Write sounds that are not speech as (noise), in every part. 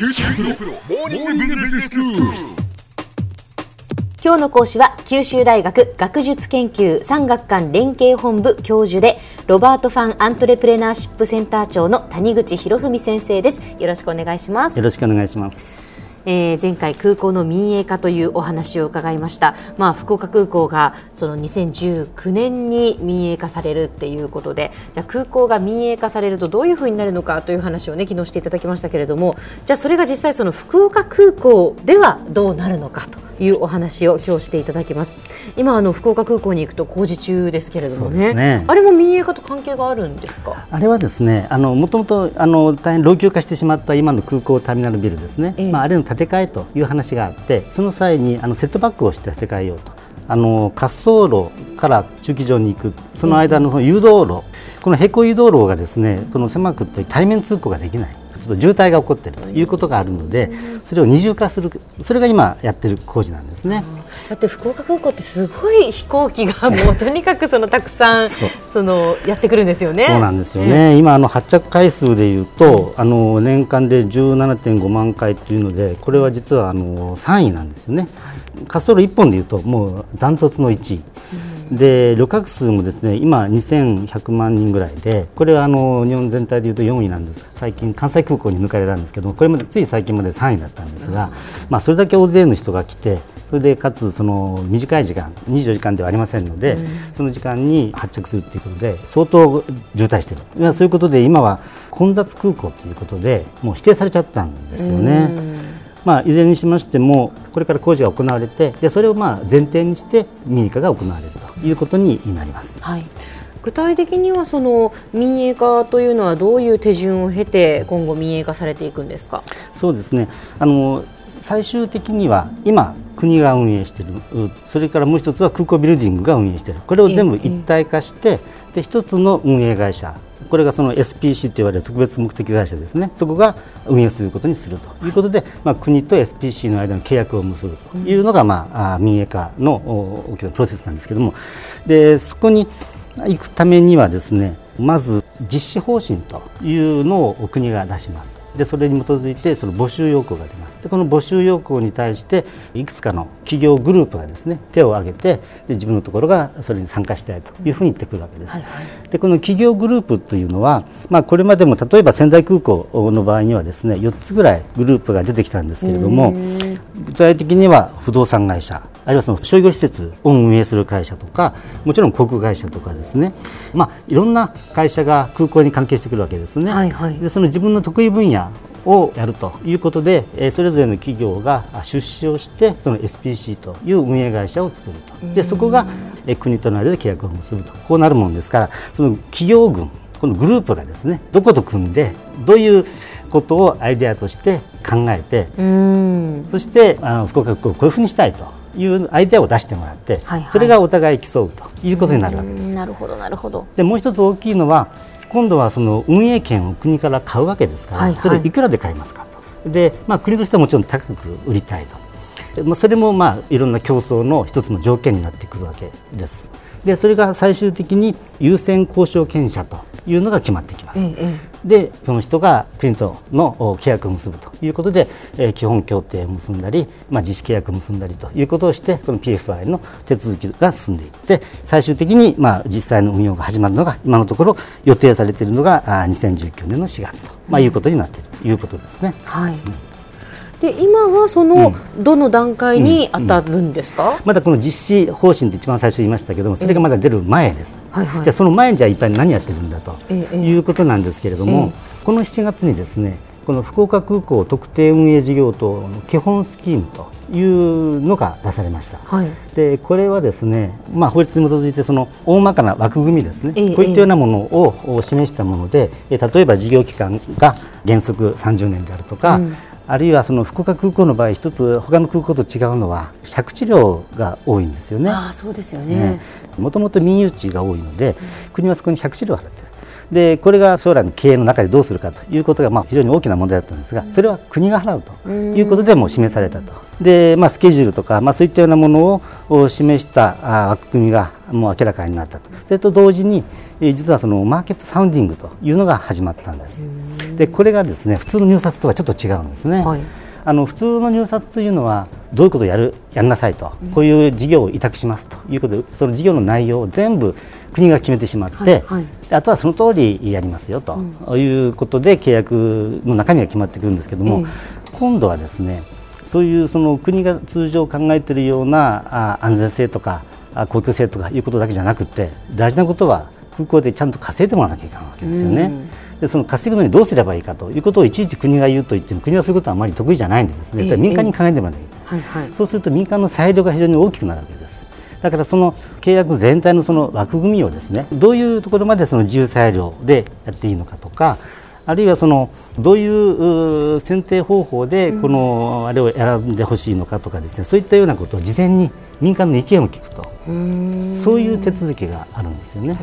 九州大学モーニングビジネススクール。今日の講師は九州大学学術研究産学官連携本部教授でロバート・ファン・アントレプレナーシップセンター長の谷口博文先生ですよろしくお願いしますよろしくお願いします。えー前回空港の民営化というお話を伺いました、まあ、福岡空港がその2019年に民営化されるっていうことでじゃ空港が民営化されるとどういうふうになるのかという話をね昨日していただきましたけれどもじゃあそれが実際その福岡空港ではどうなるのかと。いうお話を今日していただきます。今あの福岡空港に行くと工事中ですけれどもね。すね。あれも民営化と関係があるんですか？あれはですね、あのもともとあの大変老朽化してしまった今の空港ターミナルビルですね。ええ。まああれの建て替えという話があって、その際にあのセットバックをして建て替えようと。あの滑走路から駐機場に行く。その間の誘導路、この並行誘導路がですね、この狭くて対面通行ができない。ちょっと渋滞が起こっているということがあるので、それを二重化する、それが今やってる工事なんですね。だって福岡空港ってすごい飛行機が (laughs) もうとにかくそのたくさんそのやってくるんですよね。そうなんですよね、今あの発着回数でいうと、あの年間で17.5万回というのでこれは実はあの3位なんですよね、滑走路1本でいうともうダントツの1位、で旅客数もですね今2100万人ぐらいでこれはあの日本全体でいうと4位なんです最近関西空港に抜かれたんですけどこれまでつい最近まで3位だったんですが、まあ、それだけ大勢の人が来てそれでかつその短い時間24時間ではありませんので、その時間に発着するということで相当渋滞しているそういうことで今は混雑空港ということでもう指定されちゃったんですよね。まあ、いずれにしましてもこれから工事が行われてでそれをまあ前提にして民家が行われるということになります。はい。具体的にはその民営化というのはどういう手順を経て今後民営化されていくんですか？そうですね。あの最終的には今国が運営しているうそれからもう一つは空港ビルディングが運営している。これを全部一体化してで一つの運営会社これがその SPC と言われる特別目的会社ですね。そこが運営することにすると。いうことで、まあ、国と SPC の間の契約を結ぶというのが、まあ、あ民営化のお大きなプロセスなんですけどもでそこに行くためにはですねまず実施方針というのを国が出します。でそれに基づいてその募集要項が出ます。でこの募集要項に対していくつかの企業グループがですね手を挙げてで自分のところがそれに参加したいというふうに言ってくるわけです、でこの企業グループというのは、まあ、これまでも例えば仙台空港の場合にはですね4つぐらいグループが出てきたんですけれども具体的には不動産会社あるいはその商業施設を運営する会社とかもちろん航空会社とかですね、まあ、いろんな会社が空港に関係してくるわけですね。はいはい。でその自分の得意分野をやるということで、えーそれぞれの企業があ出資をしてその SPC という運営会社を作ると。でそこが、えー国との間で契約を結ぶと。こうなるものですからその企業群このグループがですねどこと組んでどういうことをアイデアとして考えてうん。そしてあの福岡空港をこういうふうにしたいというアイデアを出してもらって、はいはい。それがお互い競うということになるわけです。なるほどなるほど。でもう一つ大きいのは今度はその運営権を国から買うわけですから、はいはい。それいくらで買いますかと。で、まあ、国としてはもちろん高く売りたいと。でまあ、それもまあいろんな競争の一つの条件になってくるわけですでそれが最終的に優先交渉権者というのが決まってきます、ええでその人が国とのお契約を結ぶということで、えー基本協定を結んだり、まあ、実施契約を結んだりということをしてこの PFI の手続きが進んでいって最終的に、まあ、実際の運用が始まるのが今のところ予定されているのがあー2019年の4月と、まあ、いうことになっているということですね。はい。で今はその、どの段階に当たるんですか？まだこの実施方針って一番最初に言いましたけどもそれがまだ出る前です、はいはい。じゃあその前にじゃあ一体何やってるんだとええいうことなんですけれども、この7月にですねこの福岡空港特定運営事業等の基本スキームというのが出されました。はい。でこれはですね、まあ、法律に基づいてその大まかな枠組みですね、ええこういったようなものを示したもので、え例えば事業期間が原則30年であるとか、うんあるいはその福岡空港の場合一つ他の空港と違うのは借地料が多いんですよね。ああそうですよね。もともと民有地が多いので、国はそこに借地料を払っている。でこれが将来の経営の中でどうするかということがまあ非常に大きな問題だったんですが、それは国が払うということでもう示されたと。で、まあ、スケジュールとか、まあ、そういったようなものを示したあ枠組みがもう明らかになったと。それと同時に、えー実はそのマーケットサウンディングというのが始まったんです。でこれがですね普通の入札とはちょっと違うんですね。はい。あの普通の入札というのはどういうことをやるやんなさいと、こういう事業を委託しますということでその事業の内容を全部国が決めてしまって、はいはい、あとはその通りやりますよということで契約の中身が決まってくるんですけども、今度はですねそういうその国が通常考えているような安全性とか公共性とかいうことだけじゃなくて大事なことは空港でちゃんと稼いでもらわなきゃいけないわけですよね。でその稼ぐのにどうすればいいかということをいちいち国が言うと言っても国はそういうことはあまり得意じゃないんでですね、それは民間に考えてもらわなきゃいけない、はいはい、そうすると民間の裁量が非常に大きくなるわけです。だからその契約全体のその枠組みをですねどういうところまでその自由裁量でやっていいのかとかあるいはそのどういう選定方法でこのあれを選んでほしいのかとかですねそういったようなことを事前に民間の意見を聞くとそういう手続きがあるんですよね。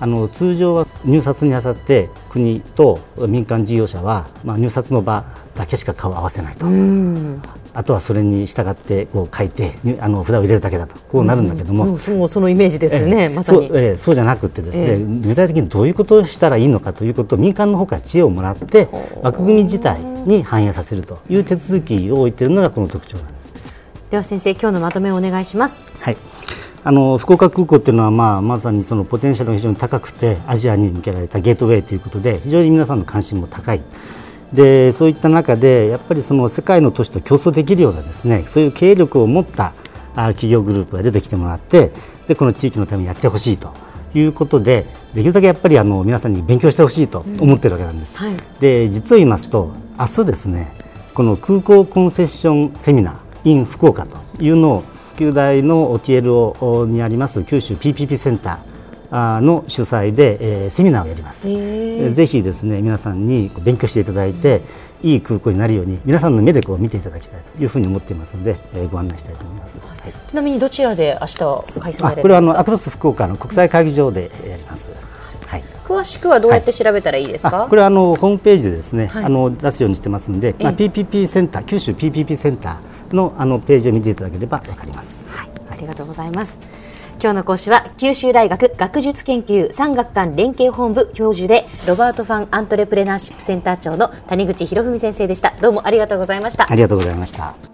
あの通常は入札にあたって国と民間事業者は、まあ、入札の場だけしか顔を合わせないと。あとはそれに従ってこう書いてあの札を入れるだけだと。こうなるんだけども、ううそのイメージですよね、まさに。そう,、えそうじゃなくてですね、えー、具体的にどういうことをしたらいいのかということを民間の方から知恵をもらって枠組み自体に反映させるという手続きを置いているのがこの特徴なんです。では先生今日のまとめをお願いします。はい。あの福岡空港っていうのは、まあ、まさにそのポテンシャルが非常に高くてアジアに向けられたゲートウェイということで非常に皆さんの関心も高い。でそういった中でやっぱりその世界の都市と競争できるようなですねそういう経営力を持った企業グループが出てきてもらってでこの地域のためにやってほしいと。いうことでできるだけやっぱりあの皆さんに勉強してほしいと思ってるわけなんです。うん。はい、で実を言いますと明日ですねこの空港コンセッションセミナー in 福岡というのを九大の TLO にあります九州 PPP センターの主催で、えー、セミナーをやります、ぜひですね皆さんに勉強していただいて、いい空港になるように皆さんの目でこう見ていただきたいというふうに思っていますので、えー、ご案内したいと思います、はい、ちなみにどちらで明日開催されこれはあのアクロス福岡の国際会議場でやります、はい、詳しくはどうやって調べたらいいですか、はい、これはあのホームページでですね、はい、あの出すようにしてますんで、まあ、PPP センター九州 PPP センターのあのページを見ていただければわかります。はい、ありがとうございます。今日の講師は九州大学学術研究産学官連携本部教授でロバート・ファン・アントレプレナーシップセンター長の谷口博文先生でしたどうもありがとうございましたありがとうございました